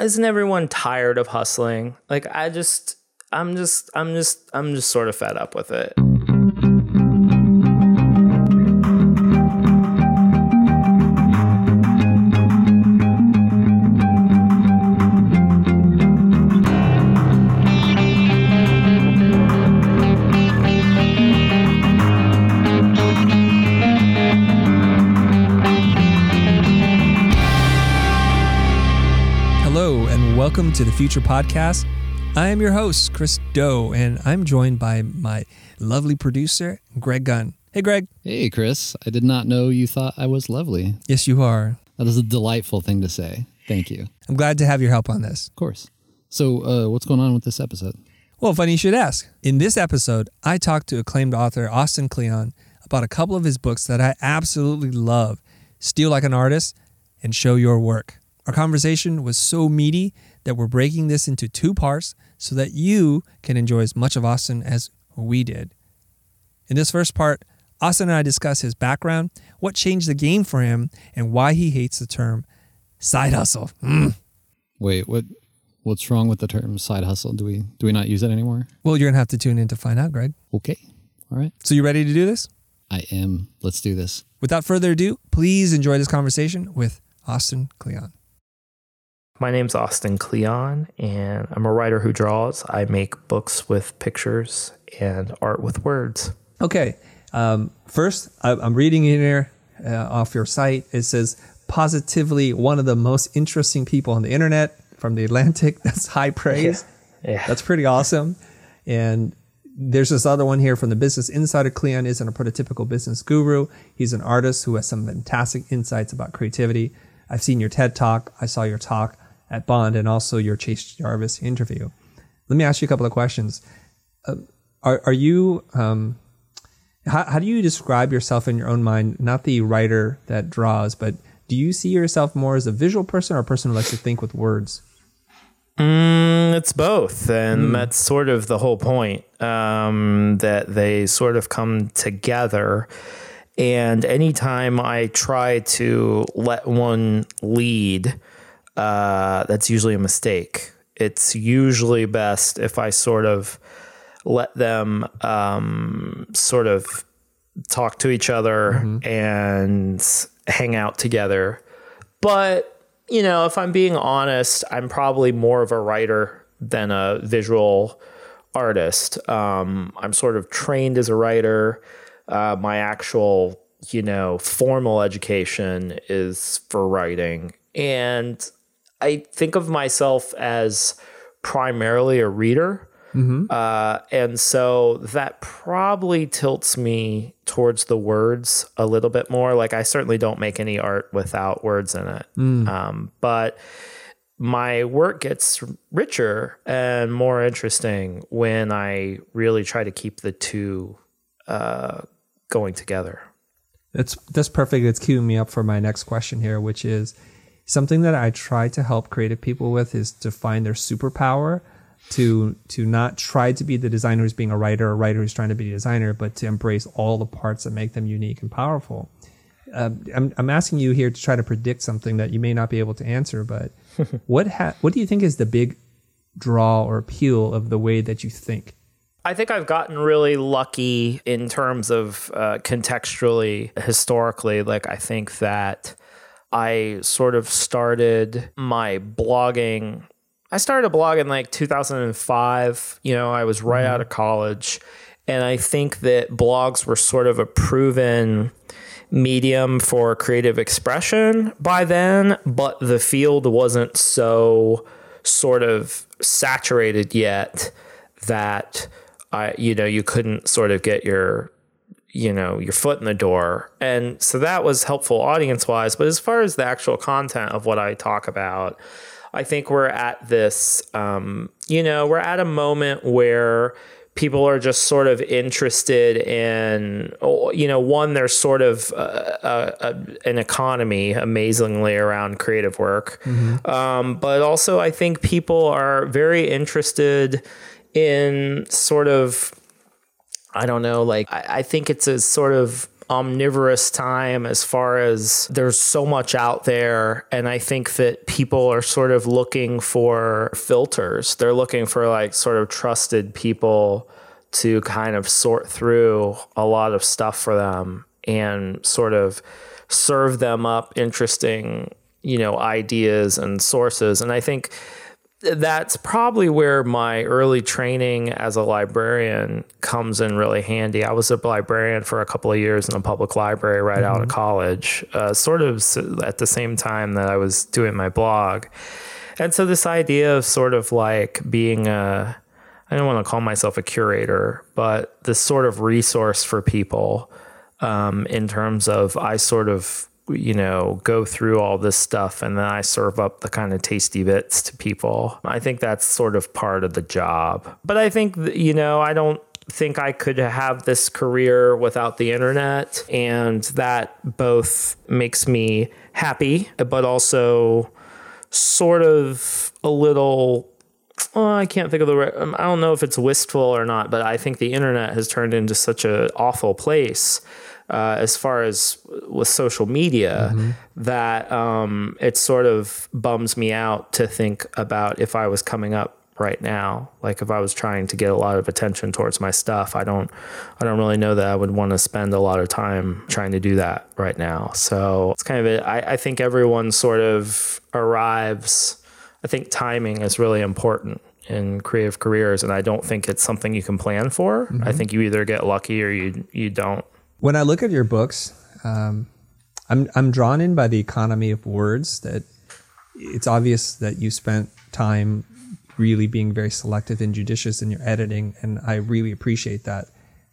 isn't everyone tired of hustling? Like I just I'm just I'm just I'm just sort of fed up with it. To the Future Podcast. I am your host, Chris Do, and I'm joined by my lovely producer, Greg Gunn. Hey, Greg. Hey, Chris. I did not know you thought I was lovely. Yes, you are. That is a delightful thing to say. Thank you. I'm glad to have your help on this. Of course. So, uh, what's going on with this episode? Well, funny you should ask. In this episode, I talked to acclaimed author Austin Kleon about a couple of his books that I absolutely love Steal Like an Artist and Show Your Work. Our conversation was so meaty that we're breaking this into two parts so that you can enjoy as much of Austin as we did. In this first part, Austin and I discuss his background, what changed the game for him, and why he hates the term side hustle. Mm. Wait, what? What's wrong with the term side hustle? Do we do we not use it anymore? Well, you're going to have to tune in to find out, Greg. Okay. All right. So, you ready to do this? I am. Let's do this. Without further ado, please enjoy this conversation with Austin Kleon. My name's Austin Kleon, and I'm a writer who draws. I make books with pictures and art with words. Okay. Um, first, I- I'm reading in here uh, off your site. It says positively one of the most interesting people on the internet from the Atlantic. That's high praise. Yeah. That's pretty awesome. And there's this other one here from the Business Insider. Kleon isn't a prototypical business guru. He's an artist who has some fantastic insights about creativity. I've seen your TED talk. I saw your talk at Bond and also your Chase Jarvis interview. Let me ask you a couple of questions. Uh, are, are you, um, how, how do you describe yourself in your own mind? Not the writer that draws, but do you see yourself more as a visual person or a person who likes to think with words? Mm, it's both, and that's sort of the whole point. Um, that they sort of come together. And anytime I try to let one lead, uh, that's usually a mistake. It's usually best if I sort of let them um, sort of talk to each other and hang out together. But, you know, if I'm being honest, I'm probably more of a writer than a visual artist. Um, I'm sort of trained as a writer. Uh, my actual, you know, formal education is for writing. And I think of myself as primarily a reader. Uh, and so that probably tilts me towards the words a little bit more. Like I certainly don't make any art without words in it. Um, but my work gets richer and more interesting when I really try to keep the two uh, going together. That's that's perfect. It's queuing me up for my next question here, which is something that I try to help creative people with is to find their superpower, to to not try to be the designer who's being a writer, or a writer who's trying to be a designer, but to embrace all the parts that make them unique and powerful. Um, I'm I'm asking you here to try to predict something that you may not be able to answer, but what ha- what do you think is the big draw or appeal of the way that you think? I think I've gotten really lucky in terms of uh, contextually, historically. Like, I think that I sort of started my blogging. I started a blog in like 2005. You know, I was right mm-hmm. out of college. And I think that blogs were sort of a proven medium for creative expression by then, but the field wasn't so sort of saturated yet that I you know you couldn't sort of get your you know your foot in the door. And so that was helpful audience wise but as far as the actual content of what I talk about I think we're at this um, you know we're at a moment where people are just sort of interested in oh, you know one there's sort of uh, uh, uh, an economy amazingly around creative work. Um, but also i think people are very interested in sort of i don't know like i, I think it's a sort of omnivorous time as far as there's so much out there. And I think that people are sort of looking for filters. They're looking for like sort of trusted people to kind of sort through a lot of stuff for them and sort of serve them up interesting, you know, ideas and sources. And I think that's probably where my early training as a librarian comes in really handy. I was a librarian for a couple of years in a public library right mm-hmm. out of college, uh, sort of at the same time that I was doing my blog. And so, this idea of sort of like being a, I don't want to call myself a curator, but this sort of resource for people um, in terms of I sort of you know, go through all this stuff and then I serve up the kind of tasty bits to people. I think that's sort of part of the job. But I think, you know, I don't think I could have this career without the internet. And that both makes me happy, but also sort of a little oh, I can't think of the. Um, I don't know if it's wistful or not, but I think the internet has turned into such an awful place uh, as far as with social media mm-hmm. that um, it sort of bums me out to think about if I was coming up right now like if i was trying to get a lot of attention towards my stuff i don't i don't really know that i would want to spend a lot of time trying to do that right now so it's kind of it I, I think everyone sort of arrives i think timing is really important in creative careers and i don't think it's something you can plan for mm-hmm. i think you either get lucky or you you don't when I look at your books, um, I'm I'm drawn in by the economy of words. That it's obvious that you spent time really being very selective and judicious in your editing, and I really appreciate that.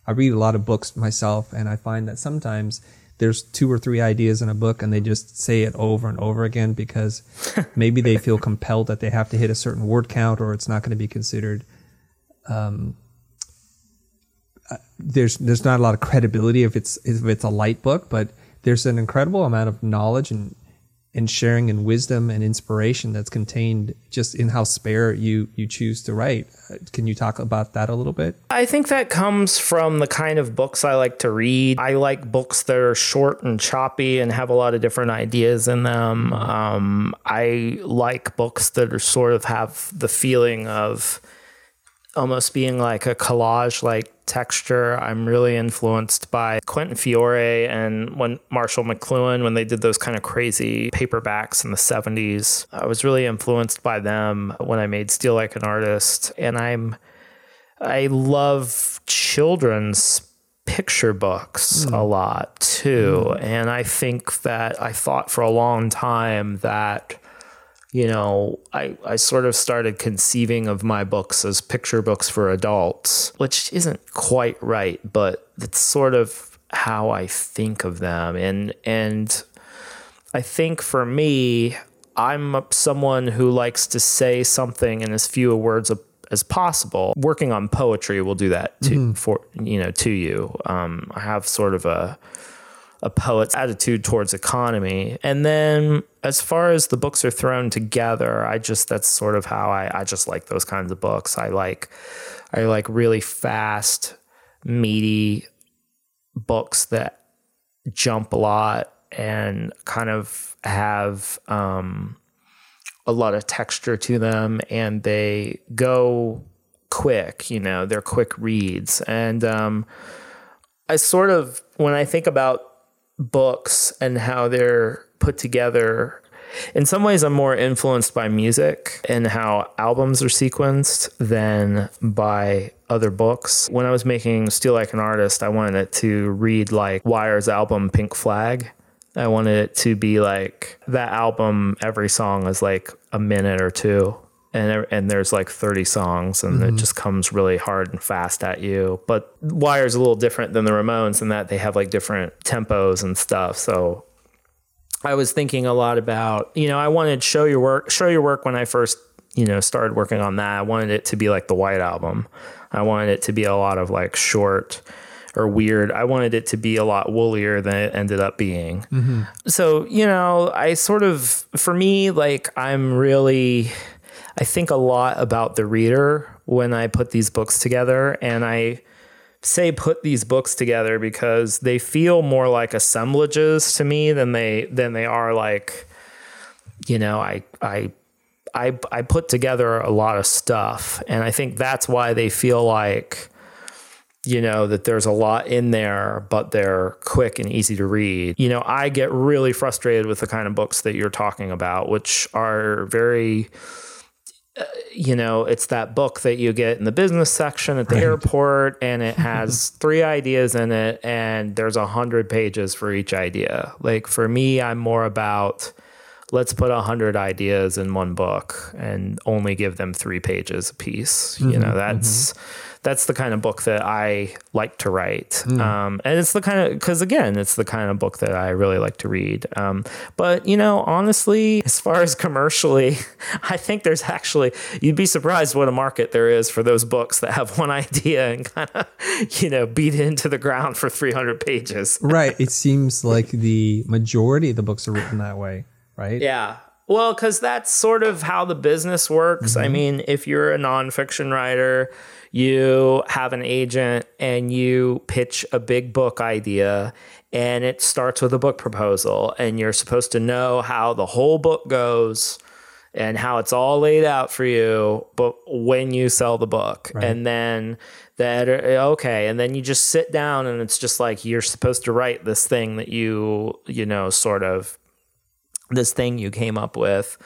I read a lot of books myself, and I find that sometimes there's two or three ideas in a book and they just say it over and over again because maybe they feel compelled that they have to hit a certain word count or it's not going to be considered um, there's there's not a lot of credibility if it's if it's a light book, but there's an incredible amount of knowledge and and sharing and wisdom and inspiration that's contained just in how spare you you choose to write. Uh, can you talk about that a little bit? I think that comes from the kind of books I like to read. I like books that are short and choppy and have a lot of different ideas in them. Um, I like books that are sort of have the feeling of almost being like a collage like texture. I'm really influenced by Quentin Fiore and when Marshall McLuhan when they did those kind of crazy paperbacks in the 70s. I was really influenced by them when I made Steal Like an Artist and I'm I love children's picture books mm. a lot too. Mm. And I think that I thought for a long time that you know, I, I sort of started conceiving of my books as picture books for adults, which isn't quite right, but it's sort of how I think of them. And and I think for me, I'm someone who likes to say something in as few words as possible. Working on poetry will do that to mm-hmm. for you know to you. Um, I have sort of a a poet's attitude towards economy. And then as far as the books are thrown together, I just that's sort of how I, I just like those kinds of books. I like I like really fast, meaty books that jump a lot and kind of have um, a lot of texture to them and they go quick, you know, they're quick reads. And um, I sort of, when I think about books and how they're put together. In some ways, I'm more influenced by music and how albums are sequenced than by other books. When I was making Steal Like an Artist, I wanted it to read like Wire's album Pink Flag. I wanted it to be like that album, every song is like a minute or two and and there's like 30 songs and mm-hmm. it just comes really hard and fast at you but wire's a little different than the ramones in that they have like different tempos and stuff so i was thinking a lot about you know i wanted show your work show your work when i first you know started working on that i wanted it to be like the white album i wanted it to be a lot of like short or weird. I wanted it to be a lot woolier than it ended up being. Mm-hmm. So, you know, I sort of, for me, like, I'm really, I think a lot about the reader when I put these books together, and I say put these books together because they feel more like assemblages to me than they than they are like you know I I I I put together a lot of stuff and I think that's why they feel like you know that there's a lot in there but they're quick and easy to read. You know, I get really frustrated with the kind of books that you're talking about which are very you know, it's that book that you get in the business section at the right. airport, and it has three ideas in it, and there's a hundred pages for each idea. Like for me, I'm more about let's put a hundred ideas in one book and only give them three pages a piece. Mm-hmm, you know, that's mm-hmm that's the kind of book that I like to write. Mm. Um, and it's the kind of, because again, it's the kind of book that I really like to read. Um, but, you know, honestly, as far as commercially, I think there's actually, you'd be surprised what a market there is for those books that have one idea and kind of, you know, beat it into the ground for 300 pages. right. It seems like the majority of the books are written that way, right? Yeah. Well, because that's sort of how the business works. Mm-hmm. I mean, if you're a nonfiction writer, you have an agent and you pitch a big book idea and it starts with a book proposal and you're supposed to know how the whole book goes and how it's all laid out for you but when you sell the book right. and then that okay and then you just sit down and it's just like you're supposed to write this thing that you you know sort of this thing you came up with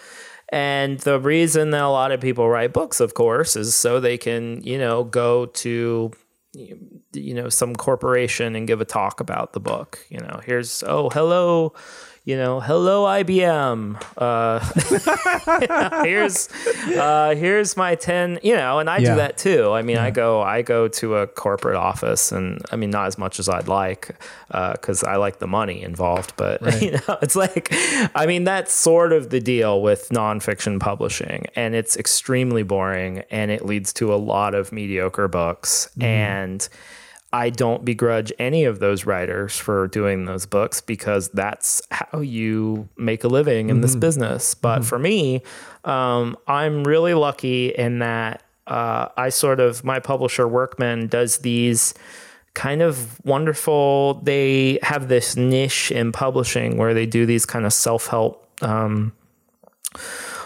and the reason that a lot of people write books, of course, is so they can, you know, go to you know some corporation and give a talk about the book you know. Here's oh hello you know, hello IBM. Uh, here's uh, here's my ten. You know, and I yeah. do that too. I mean, yeah. I go I go to a corporate office, and I mean, not as much as I'd like, because uh, I like the money involved. But right. you know, it's like, I mean, that's sort of the deal with nonfiction publishing, and it's extremely boring, and it leads to a lot of mediocre books, mm. and I don't begrudge any of those writers for doing those books because that's how you make a living in mm-hmm. this business. But mm-hmm. for me, um, I'm really lucky in that uh, I sort of, my publisher Workman does these kind of wonderful, they have this niche in publishing where they do these kind of self help. Um,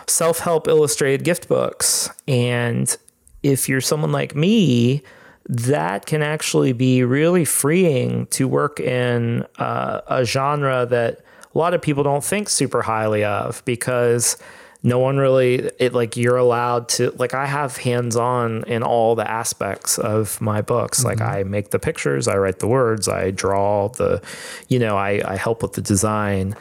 self help illustrated gift books. And if you're someone like me, that can actually be really freeing to work in uh, a genre that a lot of people don't think super highly of because no one really it like you're allowed to like I have hands on in all the aspects of my books. Mm-hmm. Like I make the pictures, I write the words, I draw the, you know, I, I help with the design.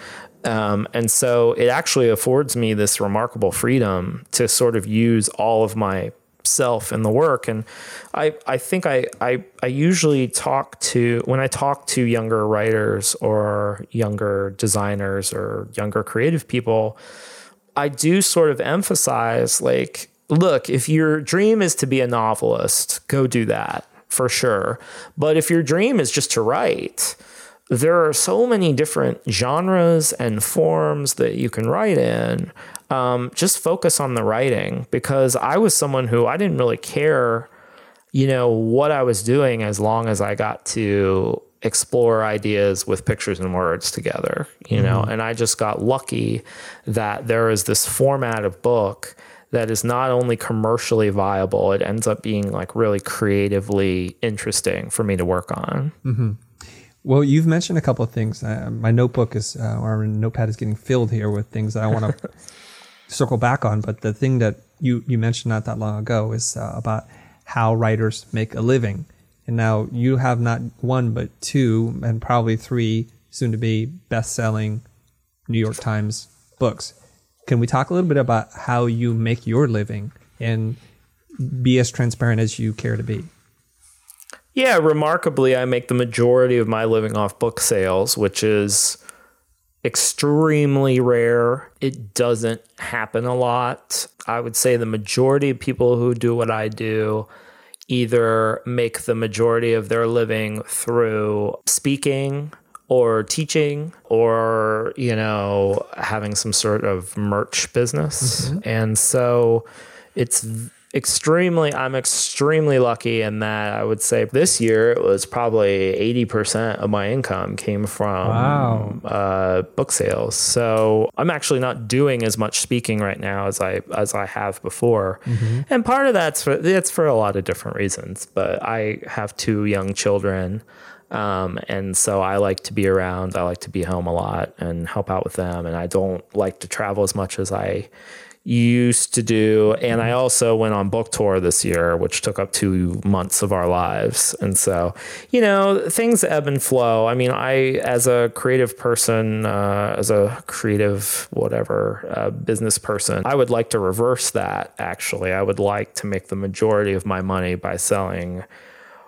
Um, and so it actually affords me this remarkable freedom to sort of use all of my self in the work. And I, I think I, I, I usually talk to, when I talk to younger writers or younger designers or younger creative people, I do sort of emphasize like, look, if your dream is to be a novelist, go do that for sure. But if your dream is just to write, there are so many different genres and forms that you can write in um, just focus on the writing because I was someone who I didn't really care, you know, what I was doing as long as I got to explore ideas with pictures and words together, you mm-hmm. know, and I just got lucky that there is this format of book that is not only commercially viable, it ends up being like really creatively interesting for me to work on. Mm-hmm. Well, you've mentioned a couple of things. Uh, my notebook is, uh, or notepad is getting filled here with things that I want to circle back on, but the thing that you, you mentioned not that long ago is uh, about how writers make a living. And now you have not one, but two, and probably three soon to be best selling New York Times books. Can we talk a little bit about how you make your living and be as transparent as you care to be? Yeah, remarkably, I make the majority of my living off book sales, which is extremely rare. It doesn't happen a lot. I would say the majority of people who do what I do either make the majority of their living through speaking or teaching or you know having some sort of merch business mm-hmm. and so it's extremely i'm extremely lucky in that i would say this year it was probably 80% of my income came from Wow. uh, book sales so i'm actually not doing as much speaking right now as i as i have before and part of that's for that's for a lot of different reasons but i have two young children um, and so I like to be around. I like to be home a lot and help out with them. And I don't like to travel as much as I used to do. And I also went on book tour this year, which took up two months of our lives. And so, you know, things ebb and flow. I mean, I, as a creative person, uh, as a creative, whatever, uh, business person, I would like to reverse that actually. I would like to make the majority of my money by selling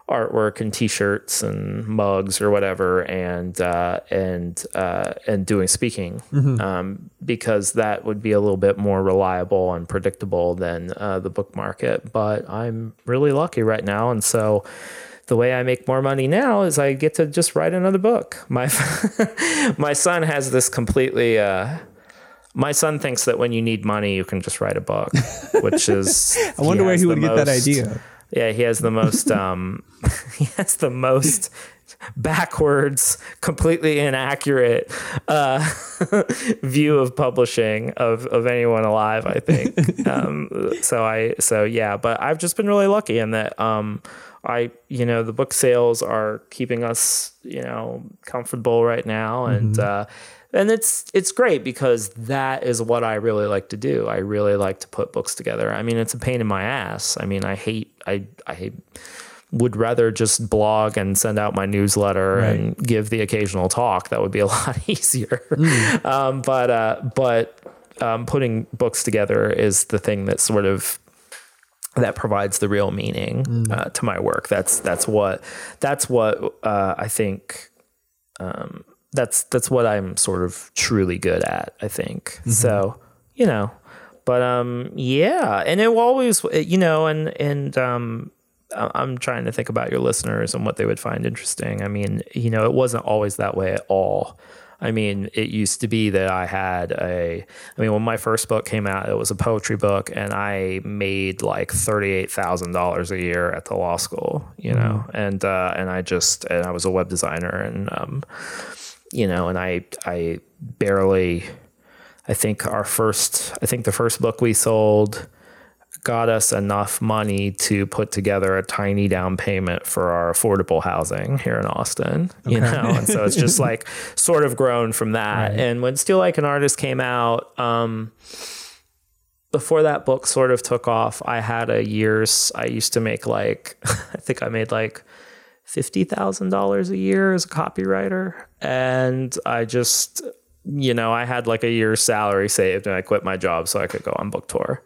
artwork and T-shirts and mugs or whatever, and uh, and uh, and doing speaking, um, because that would be a little bit more reliable and predictable than uh, the book market. But I'm really lucky right now, and so. The way I make more money now is I get to just write another book. My my son has this completely. Uh, my son thinks that when you need money, you can just write a book, which is. I wonder where he would get that idea. Yeah, he has the most um he has the most backwards, completely inaccurate uh view of publishing of of anyone alive, I think. um so I so yeah, but I've just been really lucky in that um I you know, the book sales are keeping us, you know, comfortable right now and uh and it's it's great because that is what I really like to do. I really like to put books together. I mean, it's a pain in my ass. I mean, I hate I I would rather just blog and send out my newsletter and give the occasional talk. That would be a lot easier. Um, but uh, but um, putting books together is the thing that sort of that provides the real meaning uh, to my work. That's that's what that's what uh, I think. Um, that's that's what I'm sort of truly good at. I think so. You know, but um, yeah, and it will always you know, and and um, I'm trying to think about your listeners and what they would find interesting. I mean, you know, it wasn't always that way at all. I mean, it used to be that I had a. I mean, when my first book came out, it was a poetry book, and I made like thirty-eight thousand dollars a year at the law school. You know, and uh, and I just and I was a web designer, and um, you know, and I I barely. I think our first. I think the first book we sold got us enough money to put together a tiny down payment for our affordable housing here in Austin, you know, and so it's just like sort of grown from that. And when Steal Like an Artist came out, um, before that book sort of took off, I had a year's, I used to make like, I think I made like $50,000 a year as a copywriter. And I just, you know, I had like a year's salary saved and I quit my job so I could go on book tour.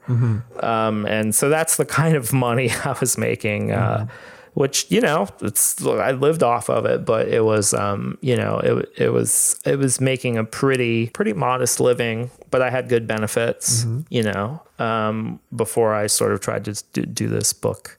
Um, and so that's the kind of money I was making, uh, which, you know, it's, I lived off of it, but it was, um, you know, it, it was, it was making a pretty, pretty modest living, but I had good benefits, you know, um, before I sort of tried to do, do this book,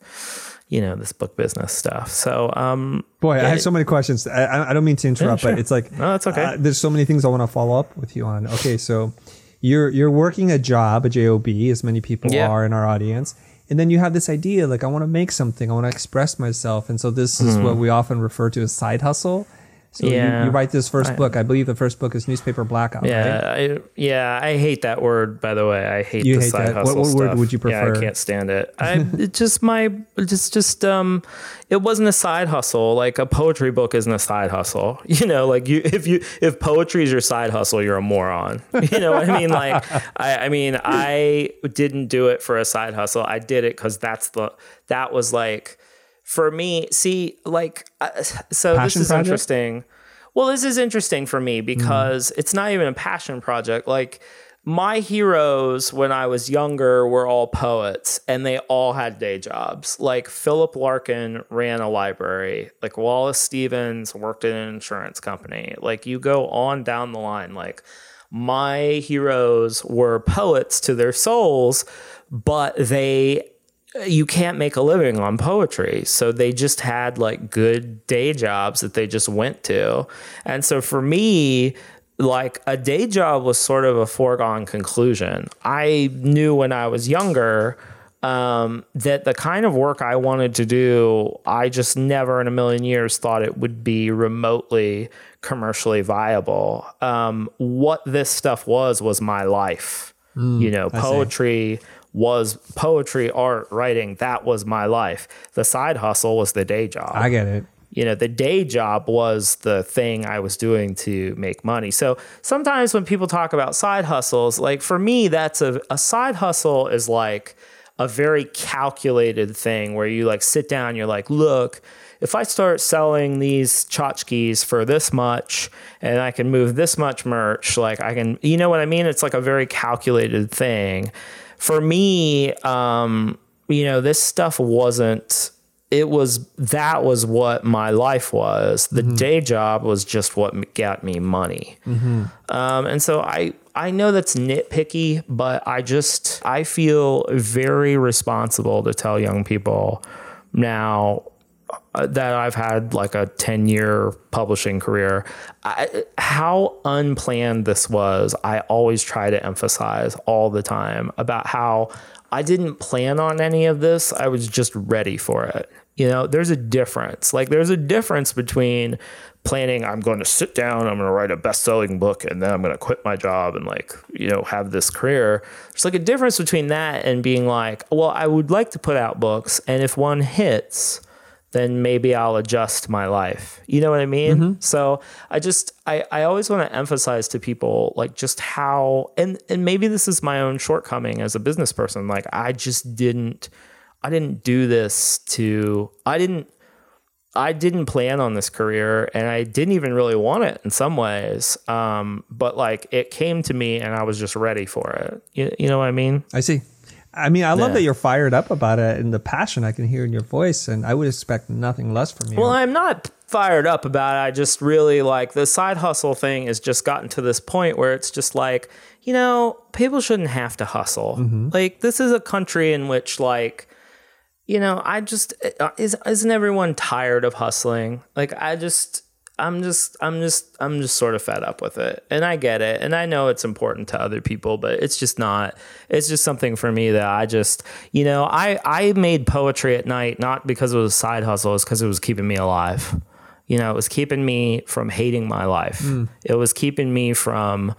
you know, this book business stuff. So, um, Boy, I have so many questions. I- I, don't mean to interrupt, sure. but it's like No, that's okay. uh, there's so many things I want to follow up with you on. Okay, so you're you're working a job, a job, as many people Yeah. are in our audience, and then you have this idea like I want to make something, I want to express myself, and so this is what we often refer to as side hustle. So you-. Yeah. you, write this first I- book. I believe the first book is Newspaper Blackout. right? Yeah, I, yeah, I hate that word. By the way, I hate You the hate side that? What- hustle what word stuff. would you Yeah, prefer? I can't stand it. I it just my just just um, it wasn't a side hustle. Like a poetry book isn't a side hustle. You know, like you if you if poetry is your side hustle, you're a moron. You know what I mean? Like I I mean I didn't do it for a side hustle. I did it because that's the that was like for me. See, like uh, so Passion this is project? interesting. Well, this is interesting for me because it's not even a passion project. Like my heroes when I was younger were all poets and they all had day jobs. Like Philip Larkin ran a library, like Wallace Stevens worked in an insurance company. Like you go on down the line, like my heroes were poets to their souls, but they you can't make a living on poetry. So they just had like good day jobs that they just went to. And so for me, like a day job was sort of a foregone conclusion. I knew when I was younger, um, that the kind of work I wanted to do, I just never in a million years thought it would be remotely commercially viable. Um, what this stuff was, was my life. you know, poetry was poetry, art, writing. That was my life. The side hustle was the day job I get it. you know the day job was the thing i was doing to make money so sometimes when people talk about side hustles like for me that's a, a side hustle is like a very calculated thing where you like sit down you're like look if i start selling these tchotchkes for this much and i can move this much merch like i can you know what i mean it's like a very calculated thing for me um you know this stuff wasn't it was that was what my life was. The day job was just what got me money. Um, and so I I know that's nitpicky, but I just I feel very responsible to tell young people now Uh, that I've had like a 10 year publishing career, I, how unplanned this was, I always try to emphasize all the time about how I didn't plan on any of this. I was just ready for it. You know, there's a difference. Like, there's a difference between planning, I'm going to sit down, I'm going to write a best selling book, and then I'm going to quit my job and, like, you know, have this career. There's like a difference between that and being like, well, I would like to put out books, and if one hits, then maybe I'll adjust my life. You know what I mean? So I just I, I always want to emphasize to people like just how and and maybe this is my own shortcoming as a business person. Like I just didn't I didn't do this to I didn't I didn't plan on this career and I didn't even really want it in some ways. Um, but like it came to me and I was just ready for it. You, you know what I mean? I see. I mean, I love Yeah. that you're fired up about it and the passion I can hear in your voice, and I would expect nothing less from you. Well, I'm not fired up about it. I just really like the side hustle thing has just gotten to this point where it's just like, you know, people shouldn't have to hustle. Mm-hmm. Like this is a country in which like you know, I just is isn't everyone tired of hustling? Like I just I'm just I'm just I'm just sort of fed up with it. And I get it. And I know it's important to other people, but it's just not it's just something for me that I just, you know, I I made poetry at night not because it was a side hustle, it's because it was keeping me alive. You know, it was keeping me from hating my life. Hmm. It was keeping me from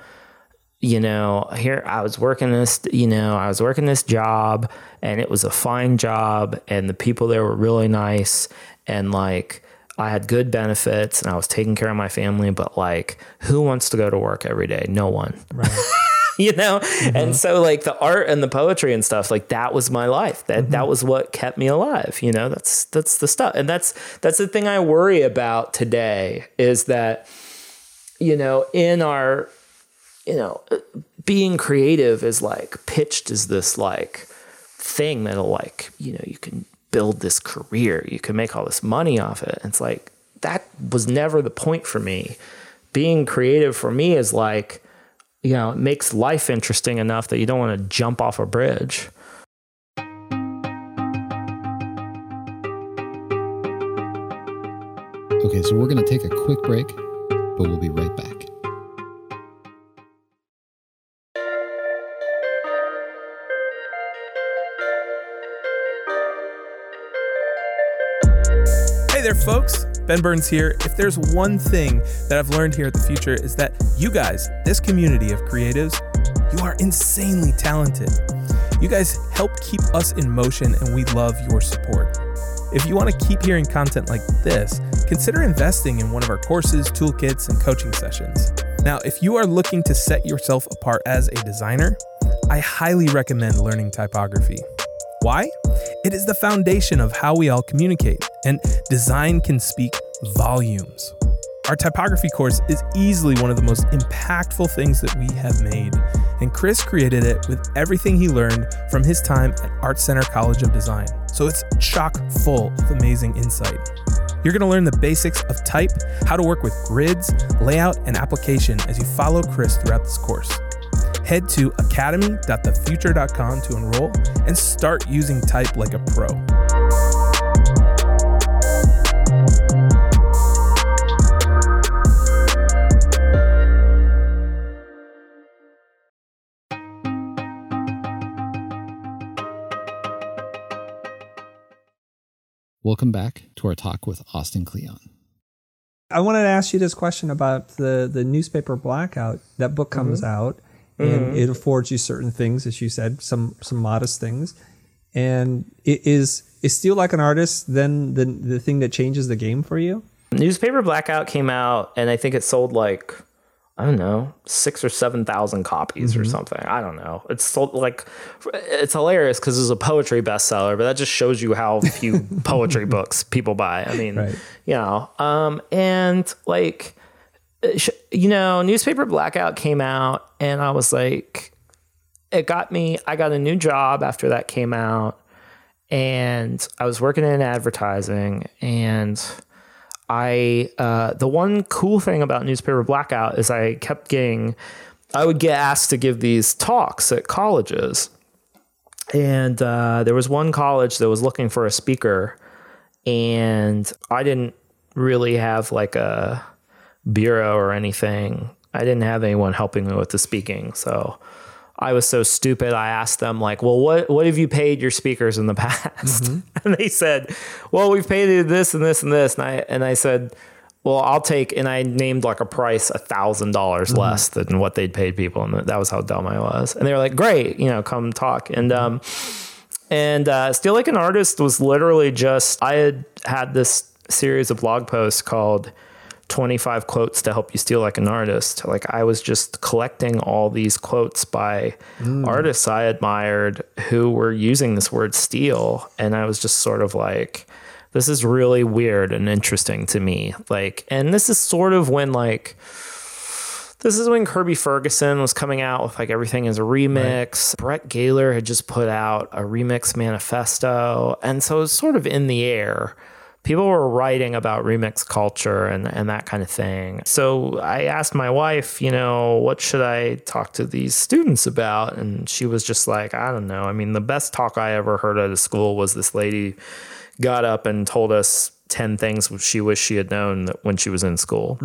you know, here I was working this, you know, I was working this job and it was a fine job and the people there were really nice and like I had good benefits and I was taking care of my family, but like who wants to go to work every day? No one. Right. you know? And mm-hmm. so like the art and the poetry and stuff, like that was my life. That mm-hmm. that was what kept me alive, you know? That's that's the stuff. And that's that's the thing I worry about today is that you know, in our you know, uh, being creative is like pitched as this like thing that'll like, you know, you can build this career, you can make all this money off it. And It's like that was never the point for me. Being creative for me is like, you know, it makes life interesting enough that you don't want to jump off a bridge. Okay, so we're going to take a quick break, but we'll be right back. Folks. Ben Burns here. If there's one thing that I've learned here at the future is that you guys, this community of creatives, you are insanely talented. You guys help keep us in motion, and we love your support. If you want to keep hearing content like this, consider investing in one of our courses, toolkits, and coaching sessions. Now, if you are looking to set yourself apart as a designer, I highly recommend learning typography. Why? It is the foundation of how we all communicate, and design can speak volumes. Our typography course is easily one of the most impactful things that we have made, and Chris created it with everything he learned from his time at Art Center College of Design. So it's chock full of amazing insight. You're going to learn the basics of type, how to work with grids, layout, and application as you follow Chris throughout this course. Head to academy.thefuture.com to enroll and start using type like a pro. Welcome back to our talk with Austin Kleon. I wanted to ask you this question about the, the newspaper blackout. That book comes mm-hmm. out and it affords you certain things, as you said, some some modest things. And it is is Steal Like an Artist then the the thing that changes the game for you? Newspaper Blackout came out, and I think it sold like I don't know six or seven thousand copies or something. I don't know. It's sold like it's hilarious because it's a poetry bestseller, but that just shows you how few poetry books people buy. I mean, Right. you know, um, and like you know, Newspaper Blackout came out, and I was like, it got me. I got a new job after that came out, and I was working in advertising, and I uh, the one cool thing about newspaper blackout is I kept getting I would get asked to give these talks at colleges, and uh, there was one college that was looking for a speaker, and I didn't really have like a bureau or anything. I didn't have anyone helping me with the speaking, so I was so stupid. I asked them like, "Well, what what have you paid your speakers in the past?" And they said, "Well, we've paid you this and this and this." And I and I said, "Well, I'll take." And I named like a price a thousand dollars less than what they'd paid people, and that was how dumb I was. And they were like, "Great, you know, come talk." And um, and uh, Steal Like an Artist was literally just I had had this series of blog posts called 25 quotes to help you steal like an artist. Like I was just collecting all these quotes by hmm. artists I admired who were using this word steal. And I was just sort of like, this is really weird and interesting to me. Like, and this is sort of when like, this is when Kirby Ferguson was coming out with like everything as a remix. Brett Gaylor had just put out a remix manifesto. And so it was sort of in the air. People were writing about remix culture and, and that kind of thing. So I asked my wife, you know, what should I talk to these students about? And she was just like, I don't know. I mean, the best talk I ever heard at a school was this lady got up and told us 10 things she wished she had known when she was in school.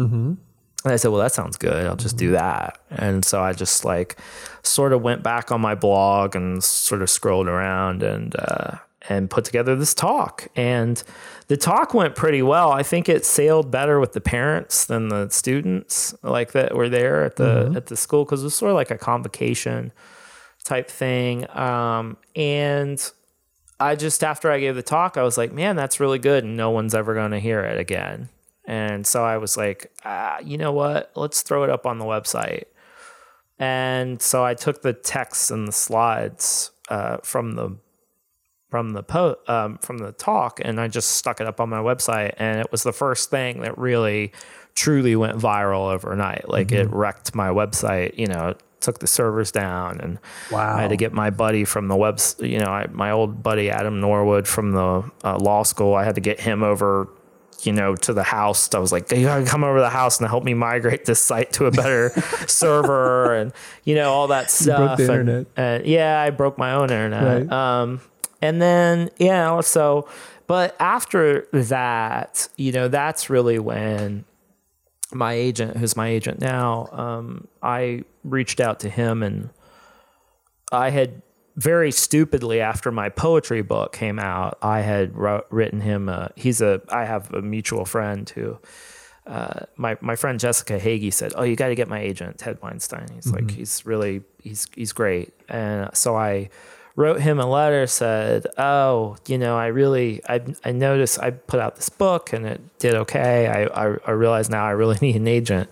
And I said, well, that sounds good. I'll just do that. And so I just like sort of went back on my blog and sort of scrolled around and, uh, and put together this talk. And the talk went pretty well. I think it sailed better with the parents than the students like that were there at the, at the school. Cause it was sort of like a convocation type thing. Um, and I just, after I gave the talk, I was like, man, that's really good. And no one's ever going to hear it again. And so I was like, ah, you know what? Let's throw it up on the website. And so I took the text and the slides uh, from the from the po- um, from the talk, and I just stuck it up on my website. And it was the first thing that really, truly went viral overnight. Like it wrecked my website. You know, it took the servers down, and I had to get my buddy from the webs. You know, I, my old buddy Adam Norwood from the uh, law school. I had to get him over you know, to the house. I was like, you gotta come over to the house and help me migrate this site to a better server and, you know, all that stuff. the and, internet. and yeah, I broke my own internet. Right. Um, and then, you know, so, but after that, you know, that's really when my agent, who's my agent now, um, I reached out to him and I had very stupidly after my poetry book came out, I had wrote, written him. A, he's a. I have a mutual friend who. Uh, my my friend Jessica Hagy said, "Oh, you got to get my agent Ted Weinstein. He's like he's really he's he's great." And so I wrote him a letter said, "Oh, you know, I really I I noticed I put out this book and it did okay. I I, I realize now I really need an agent."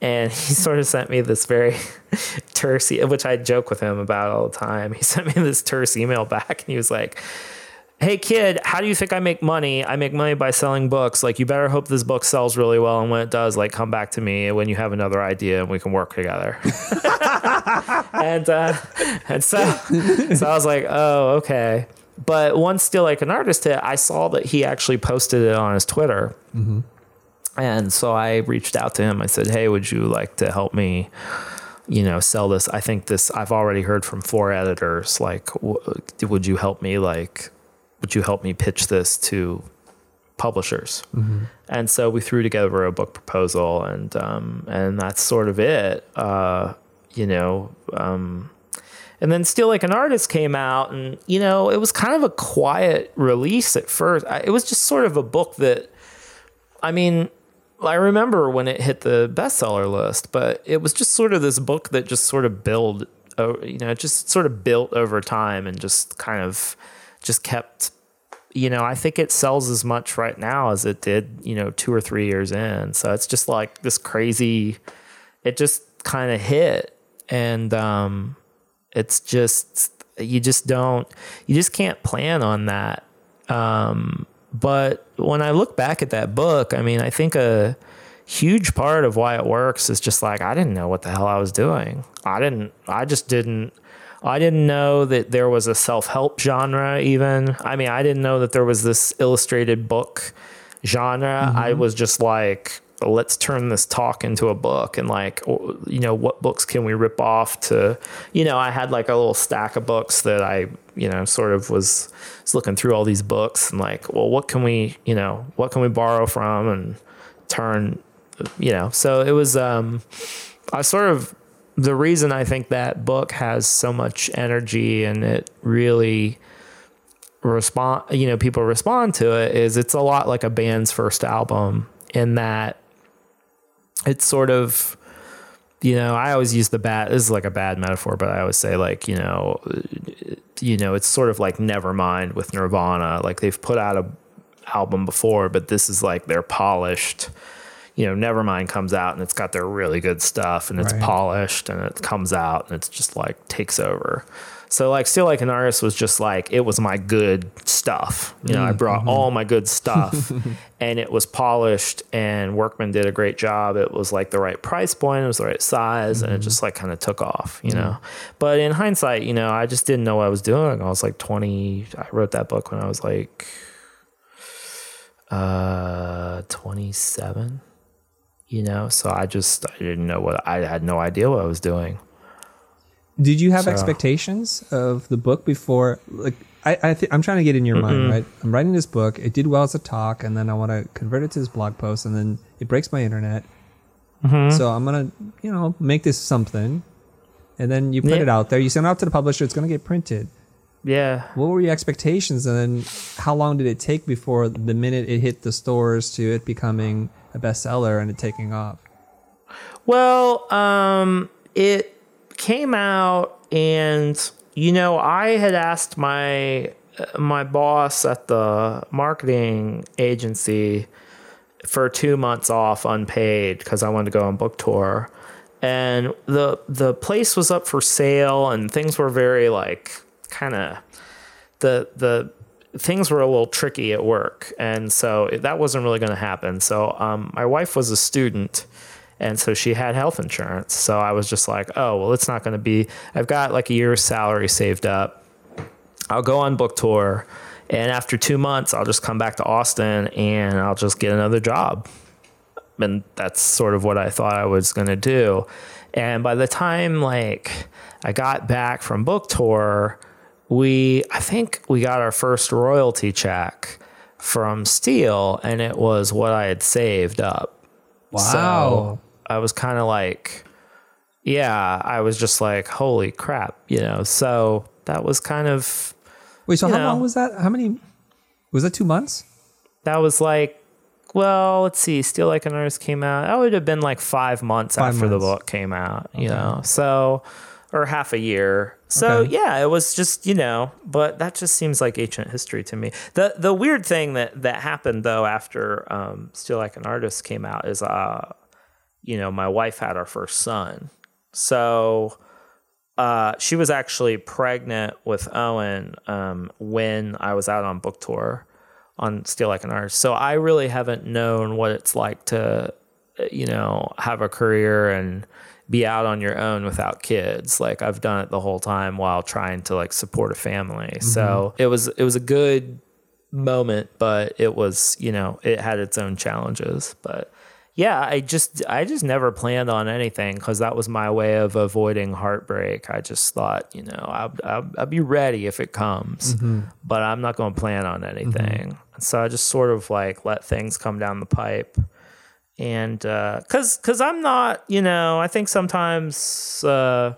And he sort of sent me this very terse, which I joke with him about all the time. He sent me this terse email back, and he was like, "Hey kid, how do you think I make money? I make money by selling books. Like, you better hope this book sells really well, and when it does, like, come back to me when you have another idea, and we can work together." and uh, and so so I was like, "Oh, okay." But once steal like an artist hit, I saw that he actually posted it on his Twitter. And so I reached out to him. I said, "Hey, would you like to help me, you know, sell this? I think this. I've already heard from four editors. Like, w- would you help me? Like, would you help me pitch this to publishers?" And so we threw together a book proposal, and um, and that's sort of it. Uh, you know, um, And then Steal Like an Artist came out, and you know, it was kind of a quiet release at first. I, it was just sort of a book that, I mean, I remember when it hit the bestseller list, but it was just sort of this book that just sort of built, uh, you know, it just sort of built over time and just kind of just kept you know, I think it sells as much right now as it did, you know, two or three years in. So it's just like this crazy, it just kind of hit. And um, it's just, you just don't, you just can't plan on that. Um, but when I look back at that book, I mean, I think a huge part of why it works is just like, I didn't know what the hell I was doing. I didn't, I just didn't I didn't know that there was a self help genre, even. I mean, I didn't know that there was this illustrated book genre. Mm-hmm. I was just like, let's turn this talk into a book and like you know what books can we rip off to you know i had like a little stack of books that i you know sort of was, was looking through all these books and like well what can we you know what can we borrow from and turn you know so it was um i sort of the reason I think that book has so much energy and it really respond you know people respond to it is it's a lot like a band's first album in that it's sort of you know I always use the bad this is like a bad metaphor but I always say like you know you know it's sort of like Nevermind with Nirvana. Like they've put out a album before but this is like their polished you know, Nevermind comes out and it's got their really good stuff and it's right. polished and it comes out and it's just like takes over. So like Steal Like an Artist was just like it was my good stuff. You know, mm, I brought mm-hmm. all my good stuff and it was polished and Workman did a great job. It was like the right price point, it was the right size, mm-hmm. and it mm-hmm. just like kind of took off, you mm-hmm. know. But in hindsight, you know, I just didn't know what I was doing. I was like 20 I wrote that book when I was like uh 27 you know? So i just i didn't know what i had no idea what i was doing. Did you have so, expectations of the book before like i, I th- i'm trying to get in your mm mind right? I'm writing this book. It did well as a talk and then i want to convert it to this blog post and then it breaks my internet. Mm-hmm. so i'm gonna you know make this something. And then you put yeah. it out there. You send it out to the publisher. It's gonna get printed. Yeah. What were your expectations, and then how long did it take before the minute it hit the stores to it becoming a bestseller and it taking off? Well, um, it came out, and you know, I had asked my my boss at the marketing agency for two months off unpaid because I wanted to go on book tour, and the the place was up for sale, and things were very like kind of the the things were a little tricky at work, and so that wasn't really going to happen. So um, my wife was a student, and so she had health insurance. So I was just like, oh well, it's not going to be. I've got like a year's salary saved up. I'll go on book tour, and after two months, I'll just come back to Austin and I'll just get another job. And that's sort of what I thought I was going to do. And by the time like I got back from book tour, we I think we got our first royalty check from Steal, and it was what I had saved up. Wow. So I was kind of like, yeah, I was just like, holy crap, you know. So that was kind of. Wait, so how know, long was that? How many? Was that two months? That was like, well, let's see. Steal Like an Artist came out. That would have been like five months five after months. the book came out, you know. So or half a year. So okay. yeah, it was just you know, but that just seems like ancient history to me. The the weird thing that that happened though after um, Steal Like an Artist came out is uh, you know, my wife had our first son, so uh, she was actually pregnant with Owen um, when I was out on book tour on Steal Like an Artist. So I really haven't known what it's like to you know have a career and be out on your own without kids. Like I've done it the whole time while trying to like support a family. Mm-hmm. So it was it was a good moment, but it was, you know, it had its own challenges. But yeah, I just I just never planned on anything because that was my way of avoiding heartbreak. I just thought, you know, I'll I'll, I'll be ready if it comes, mm-hmm. but I'm not going to plan on anything. Mm-hmm. So I just sort of like let things come down the pipe and because uh, because I'm not, you know, I think sometimes uh,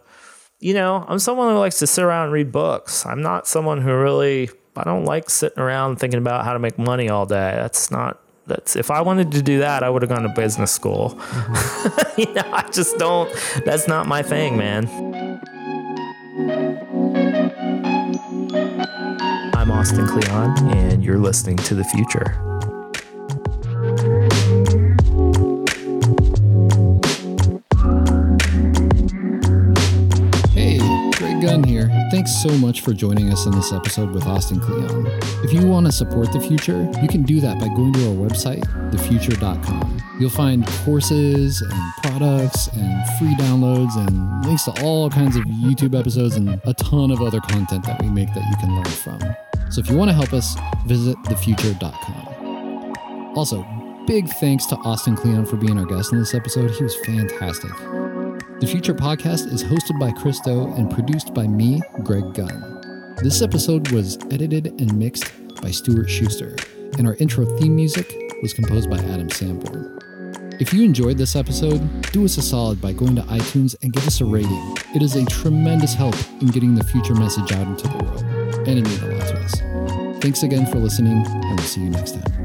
you know, I'm someone who likes to sit around and read books. I'm not someone who really, I don't like sitting around thinking about how to make money all day. That's not, that's, if I wanted to do that, I would have gone to business school. you know, I just don't, that's not my thing, man. I'm Austin Kleon, and you're listening to The Future. Thanks so much for joining us in this episode with Austin Kleon. If you want to support the future, you can do that by going to our website, thefuture.com. You'll find courses and products and free downloads and links to all kinds of YouTube episodes and a ton of other content that we make that you can learn from. So if you want to help us, visit thefuture.com. Also, big thanks to Austin Kleon for being our guest in this episode. He was fantastic. The Future Podcast is hosted by Chris Do and produced by me, Greg Gunn. This episode was edited and mixed by Stuart Schuster, and our intro theme music was composed by Adam Sanborn. If you enjoyed this episode, do us a solid by going to iTunes and give us a rating. It is a tremendous help in getting the future message out into the world, and it means a lot to us. Thanks again for listening, and we'll see you next time.